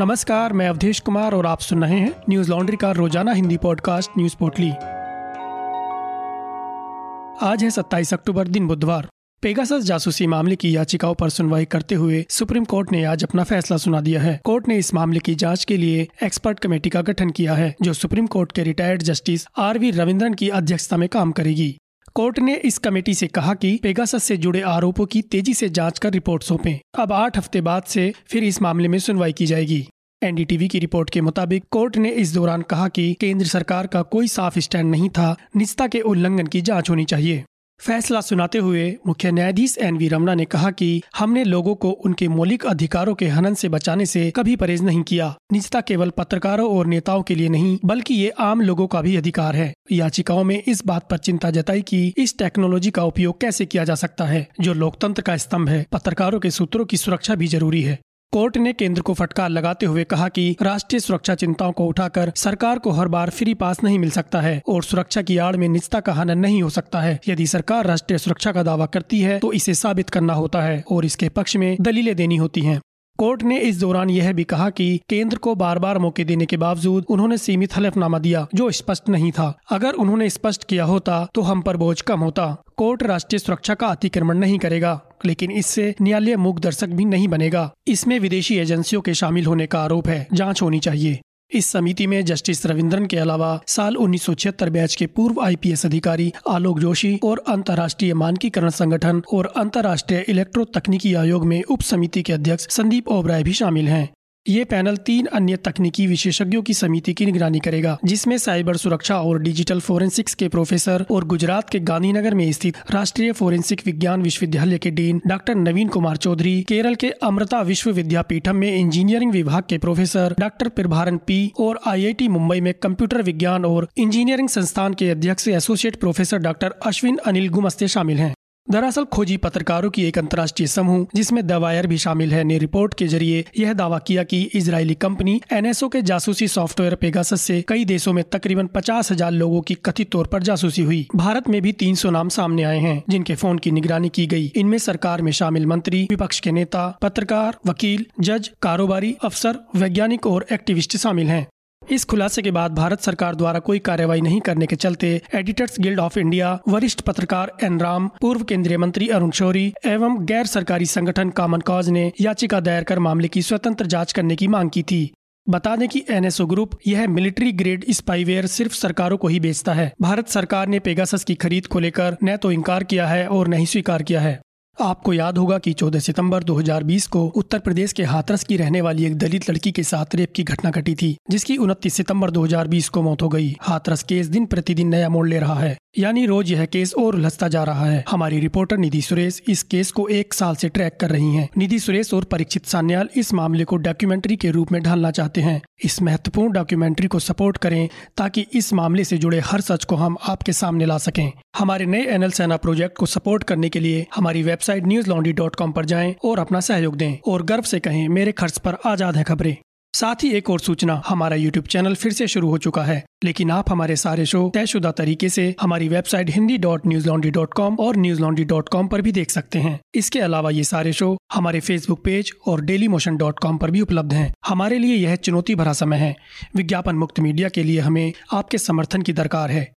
नमस्कार, मैं अवधेश कुमार और आप सुन रहे हैं न्यूज़ लॉन्ड्री का रोज़ाना हिंदी पॉडकास्ट न्यूज़ पोर्टली। आज है 27 अक्टूबर, दिन बुधवार। पेगासस जासूसी मामले की याचिकाओं पर सुनवाई करते हुए सुप्रीम कोर्ट ने आज अपना फैसला सुना दिया है। कोर्ट ने इस मामले की जाँच के लिए एक्सपर्ट कमेटी का गठन किया है, जो सुप्रीम कोर्ट के retired justice R V Ravindran की अध्यक्षता में काम करेगी। कोर्ट ने इस कमेटी से कहा कि पेगासस से जुड़े आरोपों की तेज़ी से जाँच कर रिपोर्ट सौंपे। अब आठ हफ़्ते बाद से फिर इस मामले में सुनवाई की जाएगी। एनडीटीवी की रिपोर्ट के मुताबिक कोर्ट ने इस दौरान कहा कि केंद्र सरकार का कोई साफ़ स्टैंड नहीं था। निजता के उल्लंघन की जाँच होनी चाहिए। फैसला सुनाते हुए मुख्य न्यायाधीश एन वी रमना ने कहा कि हमने लोगों को उनके मौलिक अधिकारों के हनन से बचाने से कभी परहेज नहीं किया। निजता केवल पत्रकारों और नेताओं के लिए नहीं, बल्कि ये आम लोगों का भी अधिकार है। याचिकाओं में इस बात पर चिंता जताई कि इस टेक्नोलॉजी का उपयोग कैसे किया जा सकता है, जो लोकतंत्र का स्तंभ है। पत्रकारों के सूत्रों की सुरक्षा भी ज़रूरी है। कोर्ट ने केंद्र को फटकार लगाते हुए कहा कि राष्ट्रीय सुरक्षा चिंताओं को उठाकर सरकार को हर बार फ्री पास नहीं मिल सकता है और सुरक्षा की आड़ में निजता का हनन नहीं हो सकता है। यदि सरकार राष्ट्रीय सुरक्षा का दावा करती है तो इसे साबित करना होता है और इसके पक्ष में दलीलें देनी होती हैं। कोर्ट ने इस दौरान यह भी कहा कि केंद्र को बार बार मौके देने के बावजूद उन्होंने सीमित हलफनामा दिया, जो स्पष्ट नहीं था। अगर उन्होंने स्पष्ट किया होता तो हम पर बोझ कम होता। कोर्ट राष्ट्रीय सुरक्षा का अतिक्रमण नहीं करेगा। लेकिन इससे न्यायालय मूक दर्शक भी नहीं बनेगा। इसमें विदेशी एजेंसियों के शामिल होने का आरोप है। जाँच होनी चाहिए। इस समिति में जस्टिस रविंद्रन के अलावा साल उन्नीस सौ छिहत्तर बैच के पूर्व आईपीएस अधिकारी आलोक जोशी और अंतर्राष्ट्रीय मानकीकरण संगठन और अंतर्राष्ट्रीय इलेक्ट्रो तकनीकी आयोग में उप समिति के अध्यक्ष संदीप ओबराय भी शामिल हैं। ये पैनल तीन अन्य तकनीकी विशेषज्ञों की समिति की निगरानी करेगा, जिसमें साइबर सुरक्षा और डिजिटल फोरेंसिक्स के प्रोफेसर और गुजरात के गांधीनगर में स्थित राष्ट्रीय फोरेंसिक विज्ञान विश्वविद्यालय के डीन डॉक्टर नवीन कुमार चौधरी, केरल के अमृता विश्वविद्यापीठम में इंजीनियरिंग विभाग के प्रोफेसर डॉक्टर प्रभारन पी और आईआईटी मुंबई में कंप्यूटर विज्ञान और इंजीनियरिंग संस्थान के अध्यक्ष associate professor doctor Ashwin Anil Gumaste शामिल हैं। दरअसल खोजी पत्रकारों की एक अंतर्राष्ट्रीय समूह, जिसमें दवायर भी शामिल है, ने रिपोर्ट के ज़रिए यह दावा किया कि इजरायली कंपनी एनएसओ के जासूसी सॉफ्टवेयर पेगासस से कई देशों में तकरीबन पचास हज़ार लोगों की कथित तौर पर जासूसी हुई। भारत में भी 300 नाम सामने आए हैं, जिनके फ़ोन की निगरानी की गई। इनमें सरकार में शामिल मंत्री, विपक्ष के नेता, पत्रकार, वकील, जज, कारोबारी, अफसर, वैज्ञानिक और एक्टिविस्ट शामिल हैं। इस खुलासे के बाद भारत सरकार द्वारा कोई कार्रवाई नहीं करने के चलते एडिटर्स गिल्ड ऑफ़ इंडिया, वरिष्ठ पत्रकार एन राम, पूर्व केंद्रीय मंत्री अरुण शौरी एवं गैर सरकारी संगठन कॉमन कॉज ने याचिका दायर कर मामले की स्वतंत्र जाँच करने की मांग की थी। बता दें कि एनएसओ ग्रुप यह मिलिट्री ग्रेड स्पाईवेयर सिर्फ़ सरकारों को ही बेचता है। भारत सरकार ने पेगासस की खरीद को लेकर न तो इनकार किया है और न ही स्वीकार किया है। आपको याद होगा कि 14 सितंबर 2020 को उत्तर प्रदेश के हाथरस की रहने वाली एक दलित लड़की के साथ रेप की घटना घटी थी, जिसकी 29 सितंबर 2020 को मौत हो गई। हाथरस केस दिन प्रतिदिन नया मोड़ ले रहा है। यानी रोज यह केस और उलझता जा रहा है। हमारी रिपोर्टर निधि सुरेश इस केस को एक साल से ट्रैक कर रही हैं। निधि सुरेश और परीक्षित सान्याल इस मामले को डॉक्यूमेंट्री के रूप में ढालना चाहते हैं। इस महत्वपूर्ण डॉक्यूमेंट्री को सपोर्ट करें, ताकि इस मामले से जुड़े हर सच को हम आपके सामने ला सकें। हमारे नए एनएल सेना प्रोजेक्ट को सपोर्ट करने के लिए हमारी website Newslaundry dot com पर जाएँ और अपना सहयोग दें और गर्व से कहें, मेरे खर्च पर आज़ाद है खबरें। साथ ही एक और सूचना, हमारा यूट्यूब चैनल फिर से शुरू हो चुका है, लेकिन आप हमारे सारे शो तयशुदा तरीके से हमारी website Hindi dot Newslaundry dot com और न्यूज़ लॉन्ड्री डॉट कॉम पर भी देख सकते हैं। इसके अलावा ये सारे शो हमारे फेसबुक पेज और डेली मोशन डॉट कॉम पर भी उपलब्ध हैं। हमारे लिए यह चुनौती भरा समय है। विज्ञापन मुक्त मीडिया के लिए हमें आपके समर्थन की दरकार है।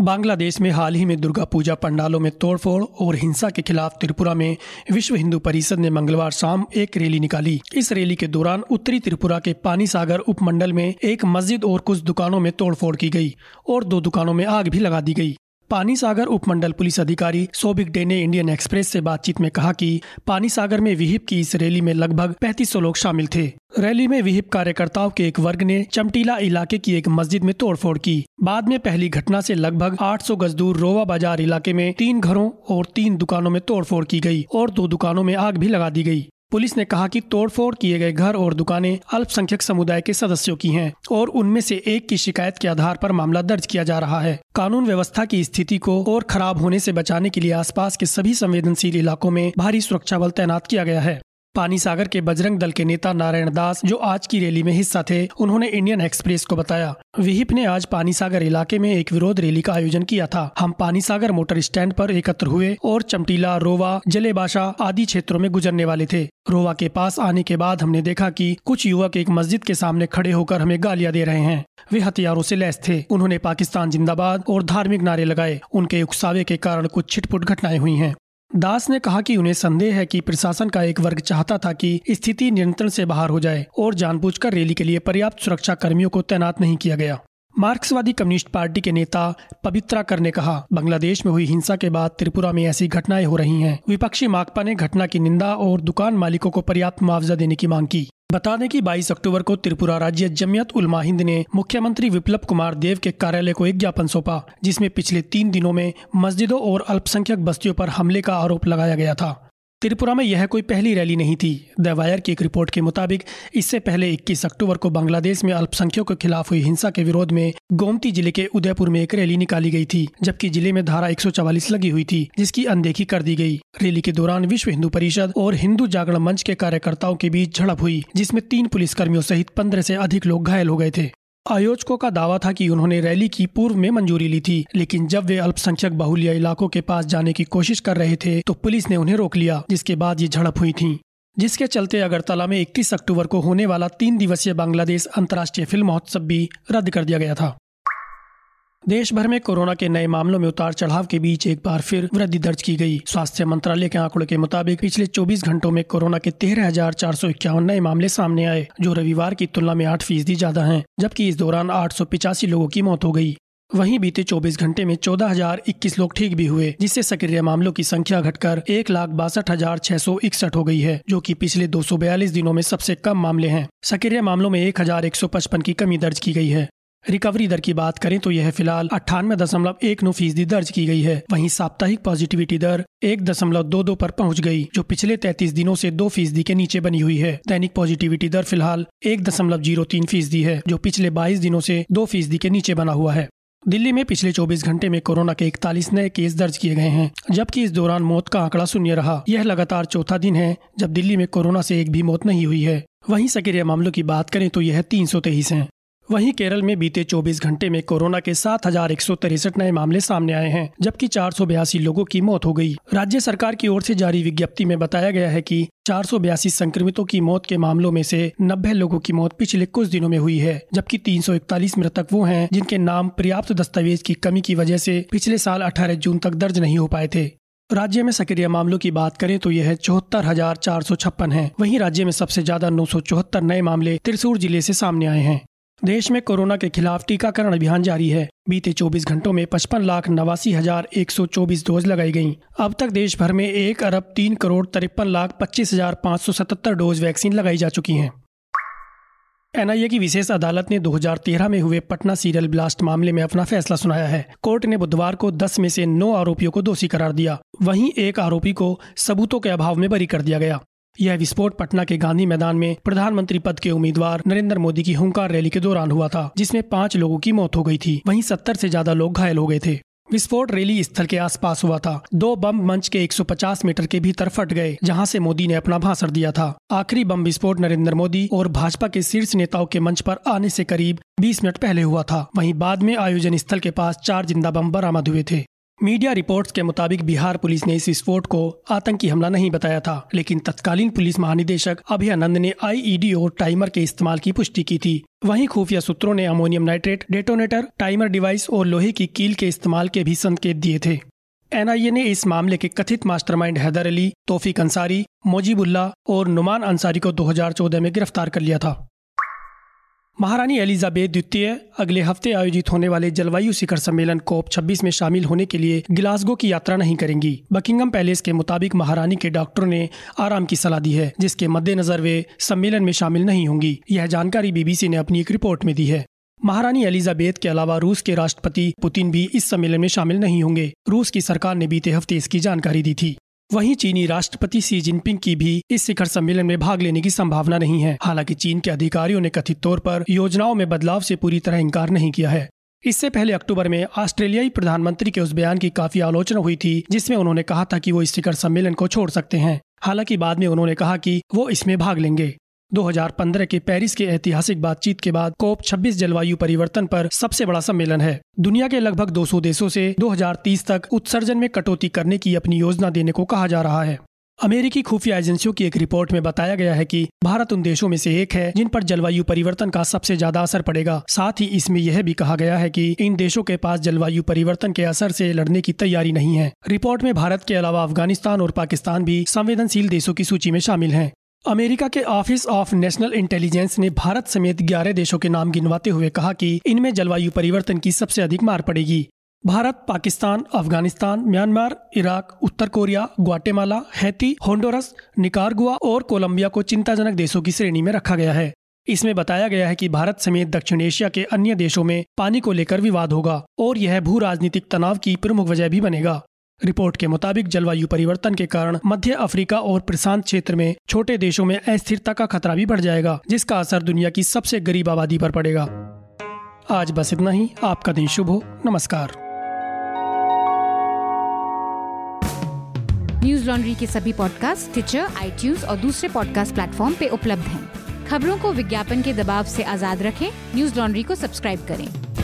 बांग्लादेश में हाल ही में दुर्गा पूजा पंडालों में तोड़फोड़ और हिंसा के खिलाफ त्रिपुरा में विश्व हिंदू परिषद ने मंगलवार शाम एक रैली निकाली। इस रैली के दौरान उत्तरी त्रिपुरा के पानी सागर उपमंडल में एक मस्जिद और कुछ दुकानों में तोड़फोड़ की गई और दो दुकानों में आग भी लगा दी गई। पानी सागर उपमंडल पुलिस अधिकारी सोबिक डे ने इंडियन एक्सप्रेस से बातचीत में कहा कि पानी सागर में विहिप की इस रैली में लगभग पैंतीस लोग शामिल थे। रैली में विहिप कार्यकर्ताओं के एक वर्ग ने चमटीला इलाके की एक मस्जिद में तोड़फोड़ की। बाद में पहली घटना से लगभग 800 गज दूर रोवा बाज़ार इलाके में तीन घरों और तीन दुकानों में तोड़फोड़ की गई और दो दुकानों में आग भी लगा दी गई। पुलिस ने कहा कि तोड़फोड़ किए गए घर और दुकानें अल्पसंख्यक समुदाय के सदस्यों की हैं और उनमें से एक की शिकायत के आधार पर मामला दर्ज किया जा रहा है। कानून व्यवस्था की स्थिति को और खराब होने से बचाने के लिए आसपास के सभी संवेदनशील इलाकों में भारी सुरक्षा बल तैनात किया गया है। पानी सागर के बजरंग दल के नेता नारायण दास, जो आज की रैली में हिस्सा थे, उन्होंने इंडियन एक्सप्रेस को बताया। विहिप ने आज पानी सागर इलाके में एक विरोध रैली का आयोजन किया था। हम पानी सागर मोटर स्टैंड पर एकत्र हुए और चमटीला, रोवा, जलेबाशा आदि क्षेत्रों में गुजरने वाले थे। रोवा के पास आने के बाद हमने देखा कि कुछ युवक एक मस्जिद के सामने खड़े होकर हमें गालियाँ दे रहे हैं। वे हथियारों से लैस थे। उन्होंने पाकिस्तान जिंदाबाद और धार्मिक नारे लगाए। उनके उकसावे के कारण कुछ छिटपुट घटनाएँ हुई हैं। दास ने कहा कि उन्हें संदेह है कि प्रशासन का एक वर्ग चाहता था कि स्थिति नियंत्रण से बाहर हो जाए और जानबूझकर रैली के लिए पर्याप्त सुरक्षा कर्मियों को तैनात नहीं किया गया। मार्क्सवादी कम्युनिस्ट पार्टी के नेता पवित्रा कर ने कहा, बांग्लादेश में हुई हिंसा के बाद त्रिपुरा में ऐसी घटनाएँ हो रही हैं। विपक्षी माकपा ने घटना की निंदा और दुकान मालिकों को पर्याप्त मुआवजा देने की मांग की। बता दें कि 22 अक्टूबर को त्रिपुरा राज्य जमियत उलमा हिंद ने मुख्यमंत्री विप्लव कुमार देव के कार्यालय को एक ज्ञापन सौंपा, जिसमें पिछले तीन दिनों में मस्जिदों और अल्पसंख्यक बस्तियों पर हमले का आरोप लगाया गया था। त्रिपुरा में यह कोई पहली रैली नहीं थी। द वायर की एक रिपोर्ट के मुताबिक, इससे पहले 21 अक्टूबर को बांग्लादेश में अल्पसंख्यकों के खिलाफ हुई हिंसा के विरोध में गोमती ज़िले के उदयपुर में एक रैली निकाली गई थी, जबकि ज़िले में धारा 144 लगी हुई थी, जिसकी अनदेखी कर दी गई। रैली के दौरान विश्व हिंदू परिषद और हिंदू जागरण मंच के कार्यकर्ताओं के बीच झड़प हुई, जिसमें तीन पुलिसकर्मियों सहित पंद्रह से अधिक लोग घायल हो गए थे। आयोजकों का दावा था कि उन्होंने रैली की पूर्व में मंजूरी ली थी, लेकिन जब वे अल्पसंख्यक बहुल्य इलाकों के पास जाने की कोशिश कर रहे थे तो पुलिस ने उन्हें रोक लिया, जिसके बाद ये झड़प हुई थी। जिसके चलते अगरतला में इकतीस अक्टूबर को होने वाला तीन दिवसीय बांग्लादेश अंतर्राष्ट्रीय फ़िल्म महोत्सव भी रद्द कर दिया गया था। देश भर में कोरोना के नए मामलों में उतार चढ़ाव के बीच एक बार फिर वृद्धि दर्ज की गई। स्वास्थ्य मंत्रालय के आंकड़ों के मुताबिक, पिछले 24 घंटों में कोरोना के तेरह हज़ार चार सौ इक्यावन नए मामले सामने आए, जो रविवार की तुलना में आठ फ़ीसदी ज़्यादा हैं, जबकि इस दौरान आठ सौ पिचासी लोगों की मौत हो गई। वहीं बीते 24 घंटे में चौदह हज़ार इक्कीस लोग ठीक भी हुए, जिससे सक्रिय मामलों की संख्या घटकर एक लाख बासठ हज़ार छह सौ इकसठ हो गई है, जो कि पिछले 242 दिनों में सबसे कम मामले हैं। सक्रिय मामलों में एक हज़ार एक सौ पचपन की कमी दर्ज की गई है। रिकवरी दर की बात करें तो यह फ़िलहाल अट्ठानवे दशमलव एक नौ फ़ीसदी दर्ज की गई है। वहीं साप्ताहिक पॉजिटिविटी दर एक दशमलव दो दो पर पहुँच गई, जो पिछले तैतीस दिनों से दो फ़ीसदी के नीचे बनी हुई है। दैनिक पॉजिटिविटी दर फ़िलहाल एक दशमलव ज़ीरो तीन फ़ीसदी है, जो पिछले बाईस दिनों से दो फ़ीसदी के नीचे बना हुआ है। दिल्ली में पिछले 24 घंटे में कोरोना के इकतालीस नए केस दर्ज किए गए हैं, जबकि इस दौरान मौत का आंकड़ा शून्य रहा। यह लगातार चौथा दिन है, जब दिल्ली में कोरोना से एक भी मौत नहीं हुई है। वहीं सक्रिय मामलों की बात करें तो यह तीन सौ तेईस है। वहीं केरल में बीते 24 घंटे में कोरोना के सात नए मामले सामने आए हैं, जबकि चार सौ बयासी लोगों की मौत हो गई। राज्य सरकार की ओर से जारी विज्ञप्ति में बताया गया है कि चार सौ बयासी संक्रमितों की मौत के मामलों में से नब्बे लोगों की मौत पिछले कुछ दिनों में हुई है, जबकि तीन सौ इकतालीस मृतक वो हैं, जिनके नाम पर्याप्त दस्तावेज़ की कमी की वजह से पिछले साल अठारह जून तक दर्ज नहीं हो पाए थे। राज्य में सक्रिय मामलों की बात करें तो यह चौहत्तर हज़ार चार सौ छप्पन है, वहीं राज्य में सबसे ज़्यादा नौ सौ चौहत्तर नए मामले त्रिसूर ज़िले से सामने आए हैं। देश में कोरोना के खिलाफ टीकाकरण अभियान जारी है। बीते 24 घंटों में पचपन लाख नवासी हज़ार एक सौ चौबीस डोज लगाई गई अब तक देश भर में एक अरब तीन करोड़ तिरपन लाख पच्चीस हज़ार पाँच सौ सतहत्तर डोज वैक्सीन लगाई जा चुकी हैं। एनआईए की विशेष अदालत ने 2013 में हुए पटना सीरियल ब्लास्ट मामले में अपना फैसला सुनाया है। कोर्ट ने बुधवार को 10 में से 9 आरोपियों को दोषी करार दिया। वहीं एक आरोपी को सबूतों के अभाव में बरी कर दिया गया। यह विस्फोट पटना के गांधी मैदान में प्रधानमंत्री पद के उम्मीदवार नरेंद्र मोदी की हुंकार रैली के दौरान हुआ था, जिसमें पाँच लोगों की मौत हो गई थी। वहीं सत्तर से ज़्यादा लोग घायल हो गए थे। विस्फोट रैली स्थल के आसपास हुआ था। दो बम मंच के 150 मीटर के भीतर फट गए, जहाँ से मोदी ने अपना भाषण दिया था। आखिरी बम विस्फोट नरेंद्र मोदी और भाजपा के शीर्ष नेताओं के मंच पर आने से करीब 20 मिनट पहले हुआ था। वहीं बाद में आयोजन स्थल के पास चार ज़िंदा बम बरामद हुए थे। मीडिया रिपोर्ट्स के मुताबिक बिहार पुलिस ने इस विस्फोट को आतंकी हमला नहीं बताया था, लेकिन तत्कालीन पुलिस महानिदेशक अभयानंद ने आईईडी और टाइमर के इस्तेमाल की पुष्टि की थी। वहीं खुफिया सूत्रों ने ammonium nitrate, detonator, timer device और लोहे की कील के इस्तेमाल के भी संकेत दिए थे। एनआईए ने इस मामले के कथित मास्टरमाइंड हैदर अली, तोफीक अंसारी, मोजीबुल्ला और नुमान अंसारी को 2014 में गिरफ़्तार कर लिया था। महारानी एलिजाबेथ द्वितीय अगले हफ़्ते आयोजित होने वाले जलवायु शिखर सम्मेलन कोप 26 में शामिल होने के लिए गिलासगो की यात्रा नहीं करेंगी। बकिंगम पैलेस के मुताबिक महारानी के डॉक्टरों ने आराम की सलाह दी है, जिसके मद्देनजर वे सम्मेलन में शामिल नहीं होंगी। यह जानकारी बीबीसी ने अपनी एक रिपोर्ट में दी है। महारानी एलिजाबेथ के अलावा रूस के राष्ट्रपति पुतिन भी इस सम्मेलन में शामिल नहीं होंगे। रूस की सरकार ने बीते हफ़्ते इसकी जानकारी दी थी। वहीं चीनी राष्ट्रपति सी जिनपिंग की भी इस शिखर सम्मेलन में भाग लेने की संभावना नहीं है। हालाँकि चीन के अधिकारियों ने कथित तौर पर योजनाओं में बदलाव से पूरी तरह इंकार नहीं किया है। इससे पहले अक्टूबर में ऑस्ट्रेलियाई प्रधानमंत्री के उस बयान की काफ़ी आलोचना हुई थी, जिसमें उन्होंने कहा था कि वो इस शिखर सम्मेलन को छोड़ सकते हैं। हालाँकि बाद में उन्होंने कहा कि वो इसमें भाग लेंगे। 2015 के पेरिस के ऐतिहासिक बातचीत के बाद कोप 26 जलवायु परिवर्तन पर सबसे बड़ा सम्मेलन है। दुनिया के लगभग 200 देशों से 2030 तक उत्सर्जन में कटौती करने की अपनी योजना देने को कहा जा रहा है। अमेरिकी खुफिया एजेंसियों की एक रिपोर्ट में बताया गया है कि भारत उन देशों में से एक है जिन पर जलवायु परिवर्तन का सबसे ज़्यादा असर पड़ेगा। साथ ही इसमें यह भी कहा गया है कि इन देशों के पास जलवायु परिवर्तन के असर से लड़ने की तैयारी नहीं है। रिपोर्ट में भारत के अलावा अफ़गानिस्तान और पाकिस्तान भी संवेदनशील देशों की सूची में शामिल हैं। अमेरिका के ऑफ़िस ऑफ़ नेशनल इंटेलिजेंस ने भारत समेत 11 देशों के नाम गिनवाते हुए कहा कि इनमें जलवायु परिवर्तन की सबसे अधिक मार पड़ेगी। भारत, पाकिस्तान, अफ़गानिस्तान, म्यांमार, इराक, उत्तर Korea, Guatemala, Haiti, Honduras, Nicaragua और कोलंबिया को चिंताजनक देशों की श्रेणी में रखा गया है। इसमें बताया गया है कि भारत समेत दक्षिण एशिया के अन्य देशों में पानी को लेकर विवाद होगा और यह भू राजनीतिक तनाव की प्रमुख वजह भी बनेगा। रिपोर्ट के मुताबिक जलवायु परिवर्तन के कारण मध्य अफ्रीका और प्रशांत क्षेत्र में छोटे देशों में अस्थिरता का खतरा भी बढ़ जाएगा, जिसका असर दुनिया की सबसे गरीब आबादी पर पड़ेगा। आज बस इतना ही। आपका दिन शुभ हो। नमस्कार। न्यूज़ लॉन्ड्री के सभी पॉडकास्ट ट्विटर आई और दूसरे पॉडकास्ट प्लेटफॉर्म पे उपलब्ध हैं। खबरों को विज्ञापन के दबाव से आज़ाद रखें। न्यूज़ लॉन्ड्री को सब्सक्राइब करें।